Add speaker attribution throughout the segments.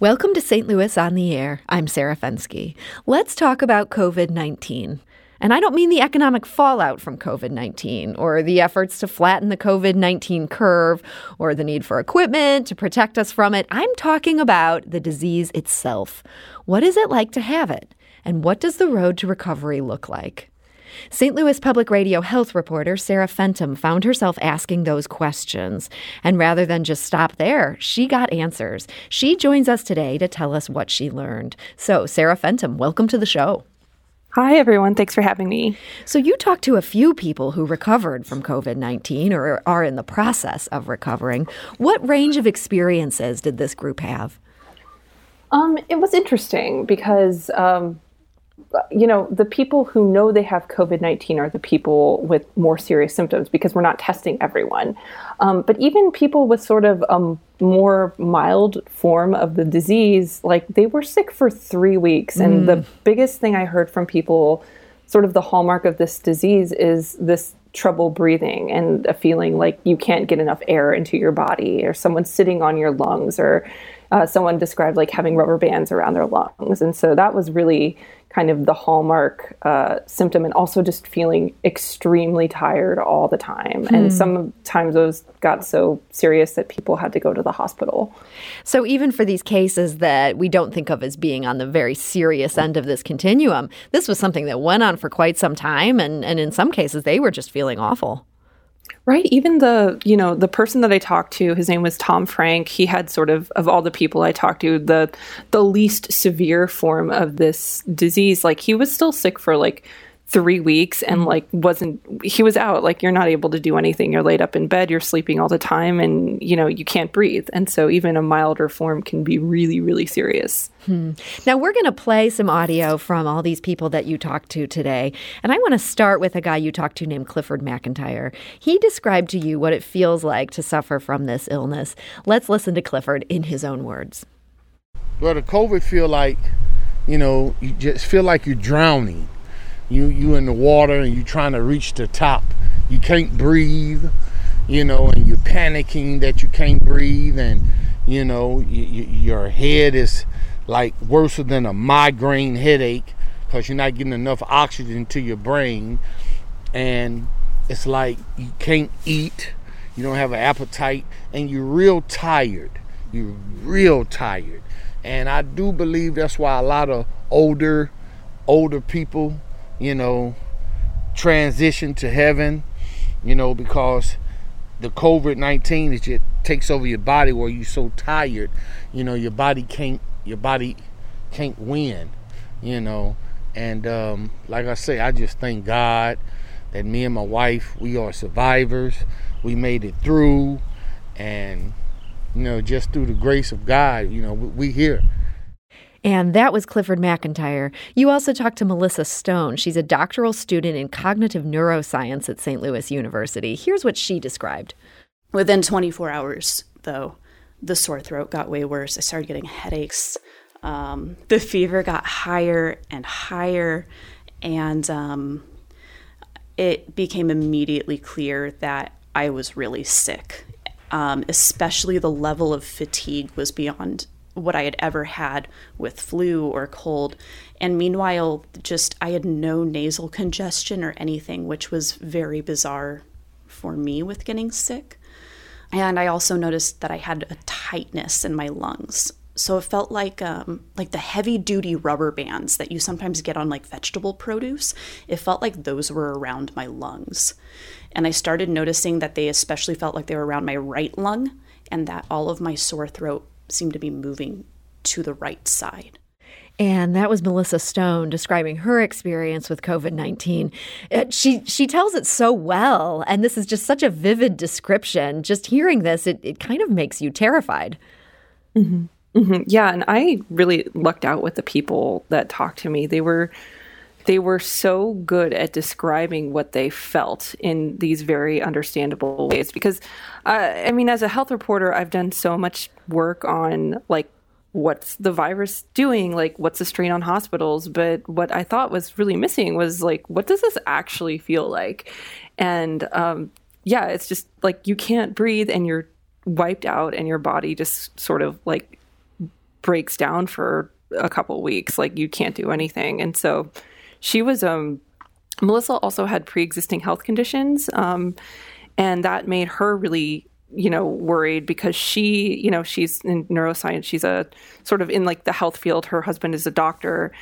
Speaker 1: Welcome to St. Louis on the Air. I'm Sarah Fenske. Let's talk about COVID 19. And I don't mean the economic fallout from COVID 19 or the efforts to flatten the COVID 19 curve or the need for equipment to protect us from it. I'm talking about the disease itself. What is it like to have it? And what does the road to recovery look like? St. Louis Public Radio health reporter Sarah Fentem found herself asking those questions. And rather than just stop there, she got answers. She joins us today to tell us what she learned. So, Sarah Fentem, welcome to the show.
Speaker 2: Hi, everyone. Thanks for having me.
Speaker 1: So, you talked to a few people who recovered from COVID 19 or are in the process of recovering. What range of experiences did this group have?
Speaker 2: Um, it was interesting because um, you know, the people who know they have COVID 19 are the people with more serious symptoms because we're not testing everyone. Um, but even people with sort of a more mild form of the disease, like they were sick for three weeks. Mm. And the mm. biggest thing I heard from people, sort of the hallmark of this disease, is this trouble breathing and a feeling like you can't get enough air into your body or someone sitting on your lungs or uh, someone described like having rubber bands around their lungs and so that was really kind of the hallmark uh, symptom, and also just feeling extremely tired all the time. Hmm. And sometimes those got so serious that people had to go to the hospital.
Speaker 1: So, even for these cases that we don't think of as being on the very serious end of this continuum, this was something that went on for quite some time, and, and in some cases, they were just feeling awful.
Speaker 2: Right. Even the, you know, the person that I talked to, his name was Tom Frank. He had sort of, of all the people I talked to, the the least severe form of this disease. Like he was still sick for like three weeks and mm-hmm. like wasn't he was out like you're not able to do anything. You're laid up in bed you're sleeping all the time and you know you can't breathe. And so even a milder form can be really really serious.
Speaker 1: Hmm. now we're going to play some audio from all these people that you talked to today. And i want to start with a guy you talked to named clifford mcintyre. He described to you what it feels like to suffer from this illness. Let's listen to clifford in his own words.
Speaker 3: Well the covid feel like you know you just feel like you're drowning you you in the water and you trying to reach the top. You can't breathe you know and you're panicking that you can't breathe and you know you, you, your head is like worse than a migraine headache because you're not getting enough oxygen to your brain. And it's like you can't eat you don't have an appetite and you're real tired. You're real tired. And i do believe that's why a lot of older older people you know, transition to heaven, you know, because the COVID 19 is just takes over your body where you're so tired, you know, your body can't, your body can't win, you know. And um, like I say, I just thank God that me and my wife, we are survivors. We made it through. And, you know, just through the grace of God, you know, we, we here.
Speaker 1: And that was Clifford McIntyre. You also talked to Melissa Stone. She's a doctoral student in cognitive neuroscience at St. Louis University. Here's what she described.
Speaker 4: Within 24 hours, though, the sore throat got way worse. I started getting headaches. Um, the fever got higher and higher. And um, it became immediately clear that I was really sick. Um, especially the level of fatigue was beyond what I had ever had with flu or cold. And meanwhile, just I had no nasal congestion or anything, which was very bizarre for me with getting sick. And I also noticed that I had a tightness in my lungs. So it felt like um, like the heavy duty rubber bands that you sometimes get on like vegetable produce. It felt like those were around my lungs. And I started noticing that they especially felt like they were around my right lung and that all of my sore throat seemed to be moving to the right side.
Speaker 1: And that was Melissa Stone describing her experience with COVID 19. Uh, she, she tells it so well. And this is just such a vivid description. Just hearing this, it, it kind of makes you terrified.
Speaker 2: Mm-hmm. Mm-hmm. Yeah. And I really lucked out with the people that talked to me. They were they were so good at describing what they felt in these very understandable ways because uh, i mean as a health reporter i've done so much work on like what's the virus doing like what's the strain on hospitals but what i thought was really missing was like what does this actually feel like and um, yeah it's just like you can't breathe and you're wiped out and your body just sort of like breaks down for a couple weeks. Like you can't do anything. And so she was um Melissa also had pre-existing health conditions. Um, and that made her really you know worried because she you know she's in neuroscience she's a sort of in like the health field her husband is a doctor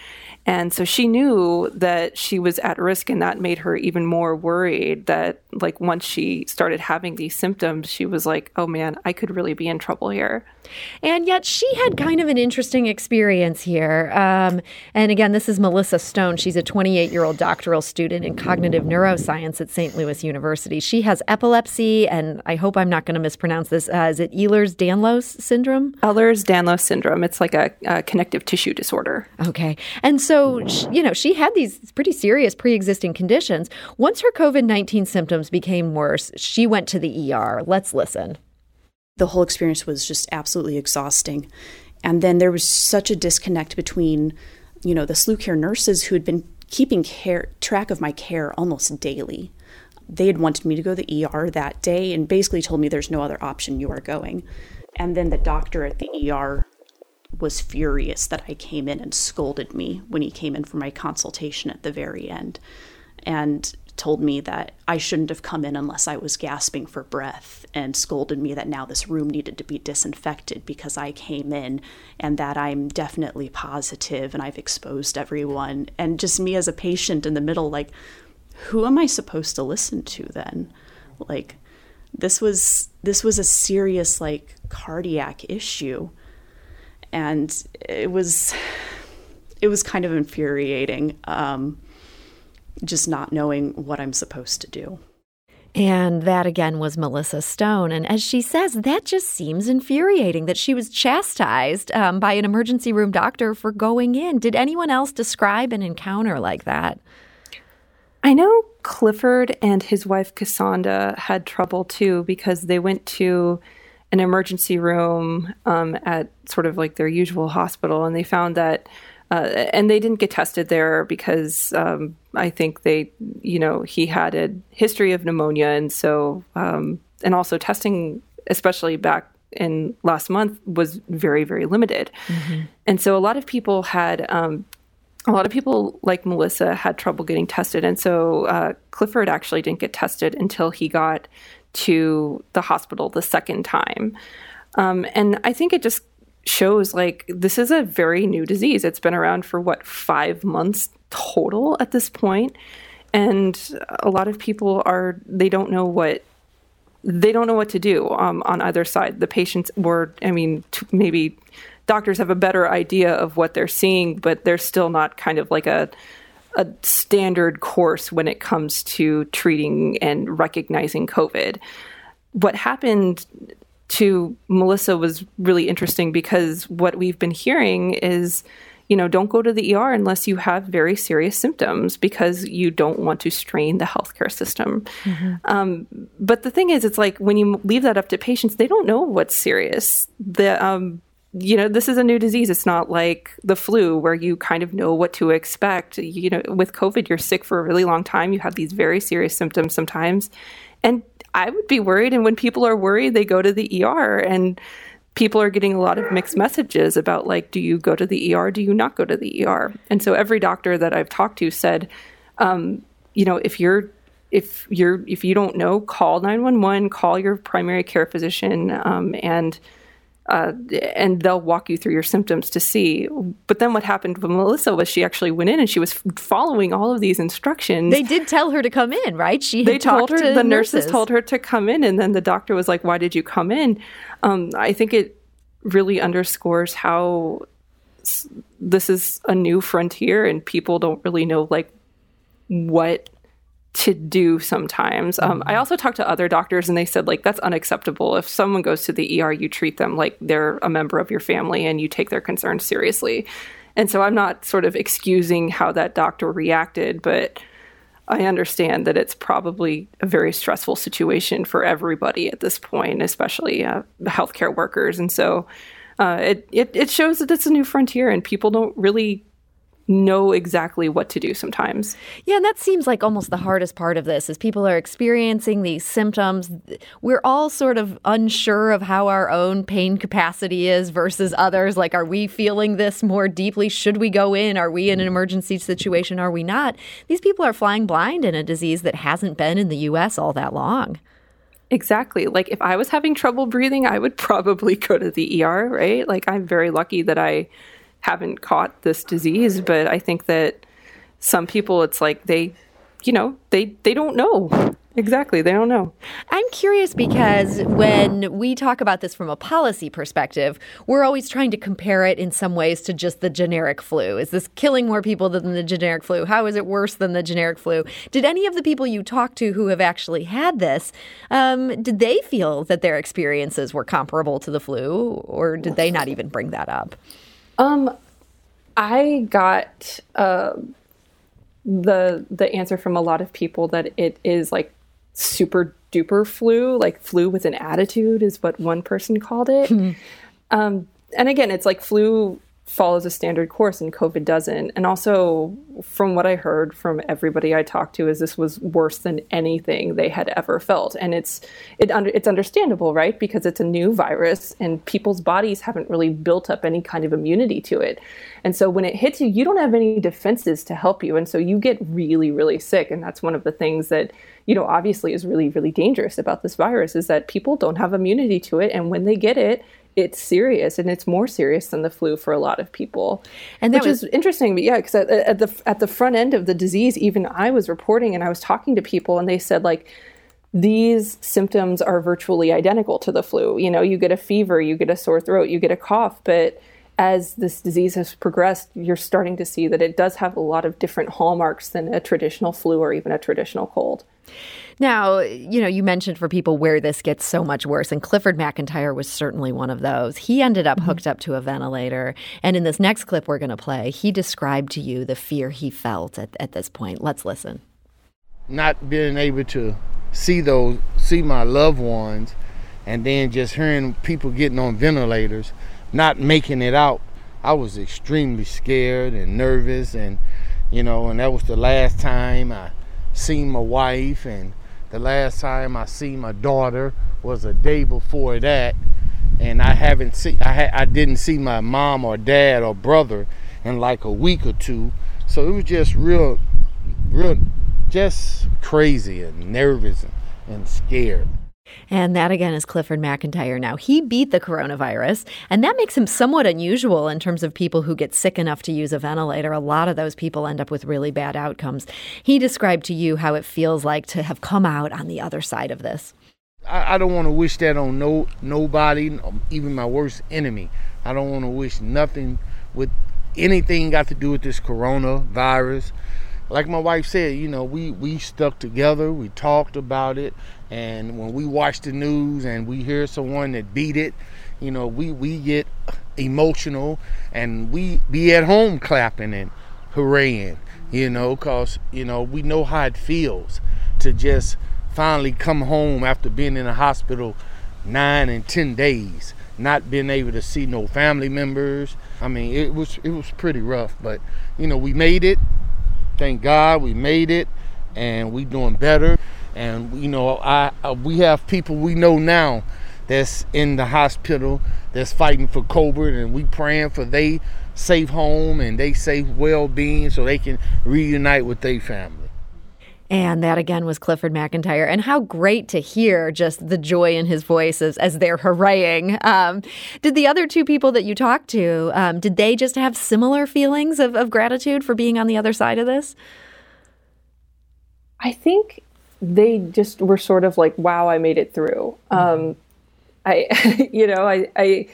Speaker 2: and so she knew that she was at risk, and that made her even more worried that, like, once she started having these symptoms, she was like, oh man, I could really be in trouble here.
Speaker 1: And yet she had kind of an interesting experience here. Um, and again, this is Melissa Stone. She's a 28 year old doctoral student in cognitive neuroscience at St. Louis University. She has epilepsy, and I hope I'm not going to mispronounce this. Uh, is it Ehlers Danlos syndrome?
Speaker 2: Ehlers Danlos syndrome. It's like a, a connective tissue disorder.
Speaker 1: Okay. And so so, you know, she had these pretty serious pre existing conditions. Once her COVID 19 symptoms became worse, she went to the ER. Let's listen.
Speaker 4: The whole experience was just absolutely exhausting. And then there was such a disconnect between, you know, the SLU care nurses who had been keeping care, track of my care almost daily. They had wanted me to go to the ER that day and basically told me there's no other option, you are going. And then the doctor at the ER was furious that I came in and scolded me when he came in for my consultation at the very end and told me that I shouldn't have come in unless I was gasping for breath and scolded me that now this room needed to be disinfected because I came in and that I'm definitely positive and I've exposed everyone. And just me as a patient in the middle like who am I supposed to listen to then? Like this was this was a serious like cardiac issue and it was it was kind of infuriating um, just not knowing what i'm supposed to do
Speaker 1: and that again was Melissa Stone. And as she says, that just seems infuriating that she was chastised um, by an emergency room doctor for going in. Did anyone else describe an encounter like that?
Speaker 2: I know Clifford and his wife Cassandra had trouble too because they went to an emergency room um, at sort of like their usual hospital, and they found that. Uh, and they didn't get tested there because um, I think they, you know, he had a history of pneumonia, and so, um, and also testing, especially back in last month, was very, very limited. Mm-hmm. And so, a lot of people had um, a lot of people like Melissa had trouble getting tested. And so uh, Clifford actually didn't get tested until he got to the hospital the second time. Um, and I think it just shows like this is a very new disease. It's been around for what, five months total at this point? And a lot of people are, they don't know what. They don't know what to do um, on either side. The patients were, I mean, t- maybe doctors have a better idea of what they're seeing, but they're still not kind of like a a standard course when it comes to treating and recognizing COVID. What happened to Melissa was really interesting because what we've been hearing is, you know, don't go to the ER unless you have very serious symptoms because you don't want to strain the healthcare system. Mm-hmm. Um, but the thing is, it's like when you leave that up to patients, they don't know what's serious. The um, you know, this is a new disease. It's not like the flu where you kind of know what to expect. You know, with COVID, you're sick for a really long time. You have these very serious symptoms sometimes. And I would be worried. And when people are worried, they go to the ER. And people are getting a lot of mixed messages about, like, do you go to the ER? Do you not go to the ER? And so every doctor that I've talked to said, um, you know, if you're if you're if you don't know, call 911, call your primary care physician, um, and uh, and they'll walk you through your symptoms to see. But then what happened with Melissa was she actually went in and she was following all of these instructions.
Speaker 1: They did tell her to come in, right?
Speaker 2: She they told her the nurses. nurses. told her to come in, and then the doctor was like, "Why did you come in?" Um, I think it really underscores how this is a new frontier, and people don't really know like what to do sometimes. Um, I mm-hmm. also talked to other doctors and they said, like, that's unacceptable. If someone goes to the ER, you treat them like they're a member of your family and you take their concerns seriously. And so I'm not sort of excusing how that doctor reacted, but I understand that it's probably a very stressful situation for everybody at this point, especially uh, the healthcare workers. And so uh, it, it, it shows that it's a new frontier and people don't really know exactly what to do sometimes.
Speaker 1: Yeah, and that seems like almost the hardest part of this is people are experiencing these symptoms. We're all sort of unsure of how our own pain capacity is versus others. Like, are we feeling this more deeply? Should we go in? Are we in an emergency situation? Are we not? These people are flying blind in a disease that hasn't been in the US all that long.
Speaker 2: Exactly. Like if I was having trouble breathing, I would probably go to the ER, right? Like I'm very lucky that I haven't caught this disease, but I think that some people it's like they you know, they they don't know. Exactly. They don't know.
Speaker 1: I'm curious because when we talk about this from a policy perspective, we're always trying to compare it in some ways to just the generic flu. Is this killing more people than the generic flu? How is it worse than the generic flu? Did any of the people you talked to who have actually had this, um, did they feel that their experiences were comparable to the flu, or did they not even bring that up?
Speaker 2: Um, I got. Uh, the the answer from a lot of people that it is like super duper flu, like flu with an attitude is what one person called it. um, and again, it's like flu follows a standard course and COVID doesn't. And also, from what I heard from everybody I talked to, is this was worse than anything they had ever felt. And it's it under, it's understandable, right? Because it's a new virus and people's bodies haven't really built up any kind of immunity to it. And so when it hits you, you don't have any defenses to help you, and so you get really, really sick. And that's one of the things that you know obviously is really, really dangerous about this virus is that people don't have immunity to it, and when they get it it's serious and it's more serious than the flu for a lot of people. And which was, is interesting but yeah because at, at, the at the front end of the disease even i was reporting and i was talking to people and they said like these symptoms are virtually identical to the flu. You know you get a fever you get a sore throat you get a cough but as this disease has progressed you're starting to see that it does have a lot of different hallmarks than a traditional flu or even a traditional cold
Speaker 1: now, you know, you mentioned for people where this gets so much worse, and Clifford McIntyre was certainly one of those. He ended up mm-hmm. hooked up to a ventilator. And in this next clip we're going to play, he described to you the fear he felt at, at this point. Let's listen.
Speaker 3: Not being able to see those, see my loved ones, and then just hearing people getting on ventilators, not making it out, I was extremely scared and nervous. And, you know, and that was the last time I seen my wife and the last time I see my daughter was a day before that, and I haven't seen I ha- I didn't see my mom or dad or brother in like a week or two. So it was just real, real, just crazy and nervous and, and scared.
Speaker 1: And that again is Clifford McIntyre. Now, he beat the coronavirus, and that makes him somewhat unusual in terms of people who get sick enough to use a ventilator. A lot of those people end up with really bad outcomes. He described to you how it feels like to have come out on the other side of this.
Speaker 3: I, I don't want to wish that on no nobody, even my worst enemy. I don't want to wish nothing with anything got to do with this coronavirus like my wife said, you know, we we stuck together. We talked about it, and when we watch the news and we hear someone that beat it, you know, we we get emotional and we be at home clapping and hooraying, you know, cause you know we know how it feels to just finally come home after being in the hospital nine and ten days, not being able to see no family members. I mean, it was it was pretty rough, but you know, we made it thank God we made it and we doing better. And you know, I, I we have people we know now that's in the hospital that's fighting for COVID, and we praying for they safe home and they safe well-being so they can reunite with their family.
Speaker 1: And that again was Clifford McIntyre. And how great to hear just the joy in his voice as, as they're hooraying. Um, did the other two people that you talked to, um, did they just have similar feelings of, of gratitude for being on the other side of this?
Speaker 2: I think they just were sort of like, wow, I made it through. Mm-hmm. Um, I, you know, I, I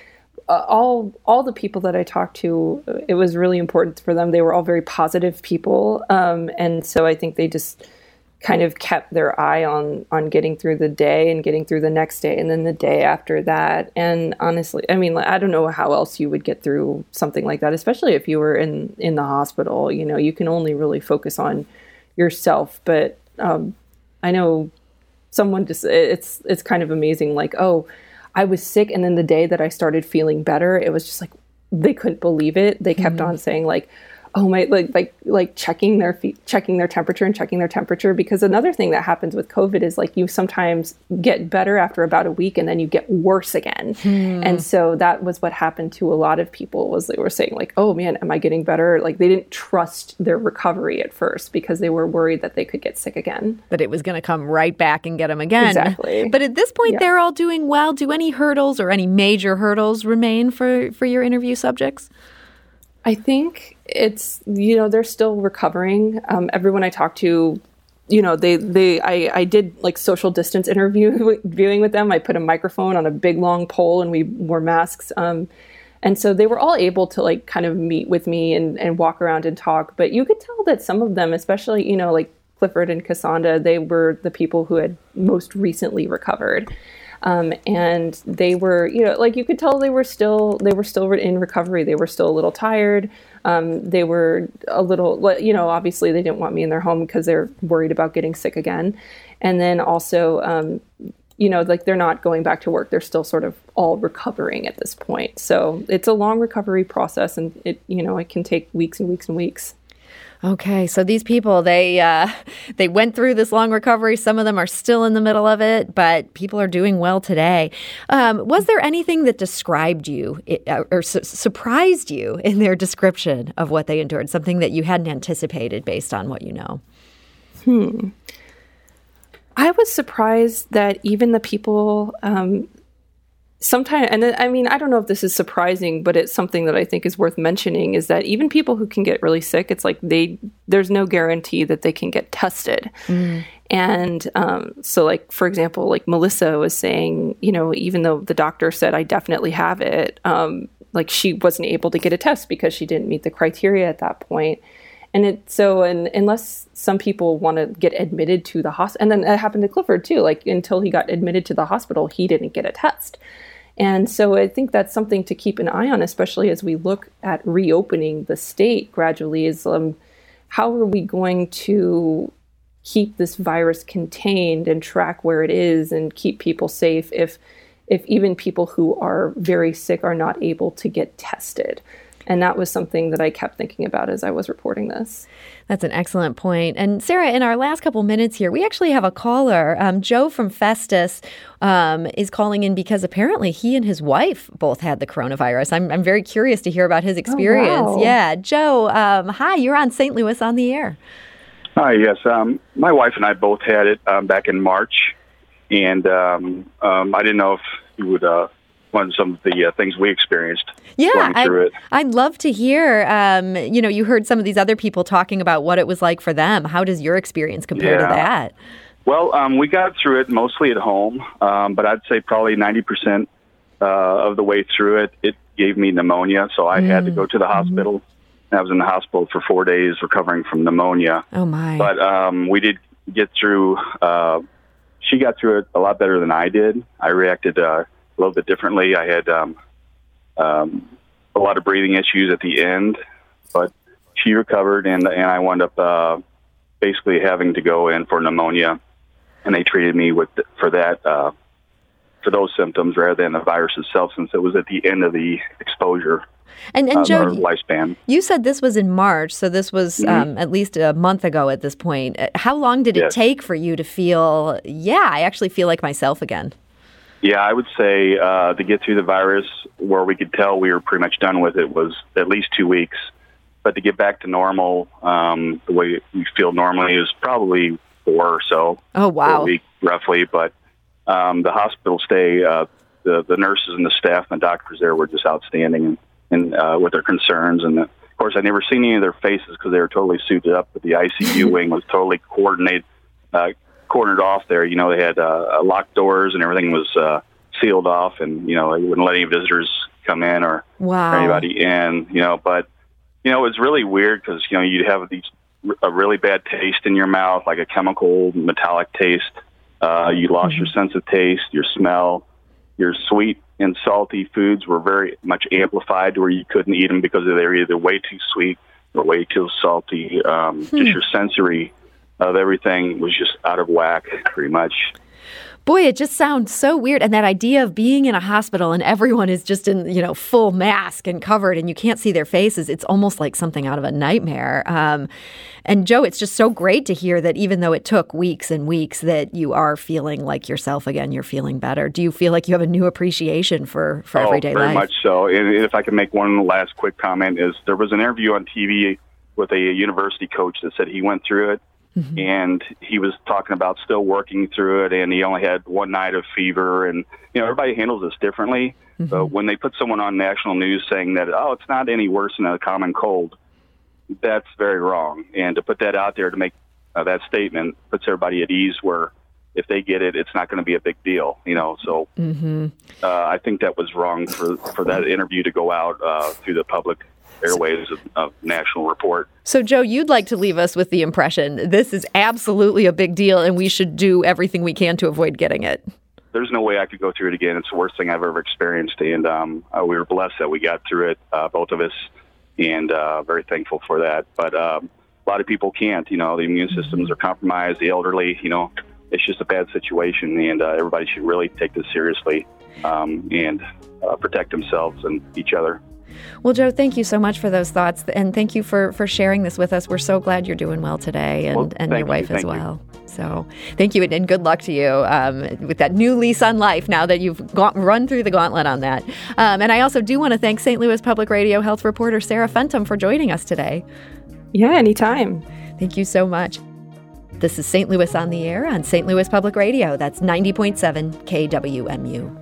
Speaker 2: uh, all all the people that I talked to, it was really important for them. They were all very positive people, um, and so I think they just kind of kept their eye on on getting through the day and getting through the next day and then the day after that and honestly i mean i don't know how else you would get through something like that especially if you were in in the hospital you know you can only really focus on yourself but um, i know someone just it's it's kind of amazing like oh i was sick and then the day that i started feeling better it was just like they couldn't believe it they kept mm-hmm. on saying like oh my like like like checking their feet checking their temperature and checking their temperature because another thing that happens with covid is like you sometimes get better after about a week and then you get worse again. Hmm. and so that was what happened to a lot of people was they were saying like oh man am i getting better? Like they didn't trust their recovery at first because they were worried that they could get sick again.
Speaker 1: That it was going to come right back and get them again.
Speaker 2: Exactly.
Speaker 1: But at this point yeah. they're all doing well. Do any hurdles or any major hurdles remain for for your interview subjects
Speaker 2: I think it's you know they're still recovering. Um, everyone I talk to, you know, they they I, I did like social distance interview viewing with them. I put a microphone on a big long pole and we wore masks. Um, and so they were all able to like kind of meet with me and, and walk around and talk. But you could tell that some of them, especially you know like Clifford and Cassandra, they were the people who had most recently recovered. Um, and they were, you know, like you could tell they were still they were still in recovery. They were still a little tired. Um, they were a little, you know, obviously they didn't want me in their home because they're worried about getting sick again. And then also, um, you know, like they're not going back to work. They're still sort of all recovering at this point. So it's a long recovery process, and it, you know, it can take weeks and weeks and weeks.
Speaker 1: Okay, so these people they uh, they went through this long recovery. Some of them are still in the middle of it, but people are doing well today. Um, was there anything that described you uh, or su- surprised you in their description of what they endured? Something that you hadn't anticipated based on what you know?
Speaker 2: Hmm. I was surprised that even the people um, sometimes and i mean i don't know if this is surprising but it's something that i think is worth mentioning is that even people who can get really sick it's like they there's no guarantee that they can get tested mm. and um, so like for example like melissa was saying you know even though the doctor said i definitely have it um, like she wasn't able to get a test because she didn't meet the criteria at that point. and it so and unless some people want to get admitted to the hospital and then that happened to clifford too like until he got admitted to the hospital he didn't get a test and so I think that's something to keep an eye on, especially as we look at reopening the state gradually. Is um, how are we going to keep this virus contained and track where it is and keep people safe if if even people who are very sick are not able to get tested? And that was something that I kept thinking about as I was reporting this.
Speaker 1: That's an excellent point. And Sarah, in our last couple minutes here, we actually have a caller. Um, Joe from Festus um, is calling in because apparently he and his wife both had the coronavirus. I'm, I'm very curious to hear about his experience.
Speaker 2: Oh, wow.
Speaker 1: Yeah. Joe, um, hi, you're on St. Louis on the air.
Speaker 5: Hi, yes. Um, my wife and I both had it um, back in March. And um, I didn't know if you would. Uh, on some of the uh, things we experienced.
Speaker 1: Yeah,
Speaker 5: I,
Speaker 1: I'd love to hear. Um, you know, you heard some of these other people talking about what it was like for them. How does your experience compare
Speaker 5: yeah.
Speaker 1: to that?
Speaker 5: Well, um, we got through it mostly at home, um, but I'd say probably ninety percent uh, of the way through it, it gave me pneumonia, so I mm. had to go to the mm-hmm. hospital. Mm-hmm. I was in the hospital for four days recovering from pneumonia.
Speaker 1: Oh my!
Speaker 5: But um, we did get through. Uh, she got through it a lot better than I did. I reacted uh, a little bit differently. I had um, um, a lot of breathing issues at the end, but she recovered, and and I wound up uh, basically having to go in for pneumonia, and they treated me with for that uh, for those symptoms rather than the virus itself, since it was at the end of the exposure.
Speaker 1: And, and uh, Joe,
Speaker 5: lifespan.
Speaker 1: You said this was in March, so this was mm-hmm. um, at least a month ago at this point. Uh, how long did it take for you to feel? Yeah, I actually feel like myself again.
Speaker 5: Yeah, I would say uh, to get through the virus, where we could tell we were pretty much done with it, was at least two weeks. But to get back to normal, um, the way we feel normally, is probably four or so.
Speaker 1: Oh wow,
Speaker 5: a week roughly. But um, the hospital stay, uh, the the nurses and the staff and the doctors there were just outstanding and, and uh, with their concerns. And of course, I never seen any of their faces because they were totally suited up. But the ICU wing was totally coordinated, uh, cornered off there. You know, they had uh, locked doors and everything was uh, sealed off, and you know, they wouldn't let any visitors come in or,
Speaker 1: wow.
Speaker 5: or anybody in. You know, but you know, it was really weird because you know you'd have these a really bad taste in your mouth, like a chemical metallic taste. Uh, you lost mm-hmm. your sense of taste, your smell, your sweet and salty foods were very much amplified to where you couldn't eat them because they were either way too sweet or way too salty. Um, hmm. Just your sensory of everything was just out of whack, pretty much.
Speaker 1: Boy, it just sounds so weird. And that idea of being in a hospital and everyone is just in, you know, full mask and covered and you can't see their faces, it's almost like something out of a nightmare. Um, and Joe, it's just so great to hear that even though it took weeks and weeks, that you are feeling like yourself again. You're feeling better. Do you feel like you have a new appreciation for, for
Speaker 5: oh,
Speaker 1: everyday
Speaker 5: very
Speaker 1: life?
Speaker 5: Very much so. And if I can make one last quick comment, is there was an interview on TV with a university coach that said he went through it Mm-hmm. And he was talking about still working through it, and he only had one night of fever. And you know, everybody handles this differently. Mm-hmm. But when they put someone on national news saying that, oh, it's not any worse than a common cold, that's very wrong. And to put that out there to make uh, that statement puts everybody at ease where if they get it, it's not going to be a big deal, you know. So mm-hmm. uh, I think that was wrong for for that interview to go out uh, through the public airwaves of, of, national report.
Speaker 1: So, Joe, you'd like to leave us with the impression this is absolutely a big deal, and we should do everything we can to avoid getting it.
Speaker 5: There's no way I could go through it again. It's the worst thing I've ever experienced, and um, uh, we were blessed that we got through it, uh, both of us, and uh, very thankful for that. But um, a lot of people can't. You know, the immune systems are compromised, the elderly. You know, it's just a bad situation, and uh, everybody should really take this seriously um, and uh, protect themselves and each other.
Speaker 1: Well, Joe, thank you so much for those thoughts, and thank you for for sharing this with us. We're so glad you're doing well today, and
Speaker 5: well,
Speaker 1: and your
Speaker 5: you,
Speaker 1: wife as well.
Speaker 5: You.
Speaker 1: So, thank you, and, and, good luck to you um, with that new lease on life. Now that you've gone, run through the gauntlet on that, um, and I also do want to thank St. Louis Public Radio health reporter Sarah Fentem for joining us today.
Speaker 2: Yeah, anytime.
Speaker 1: Thank you so much. This is St. Louis on the Air on St. Louis Public Radio. That's 90.7 KWMU.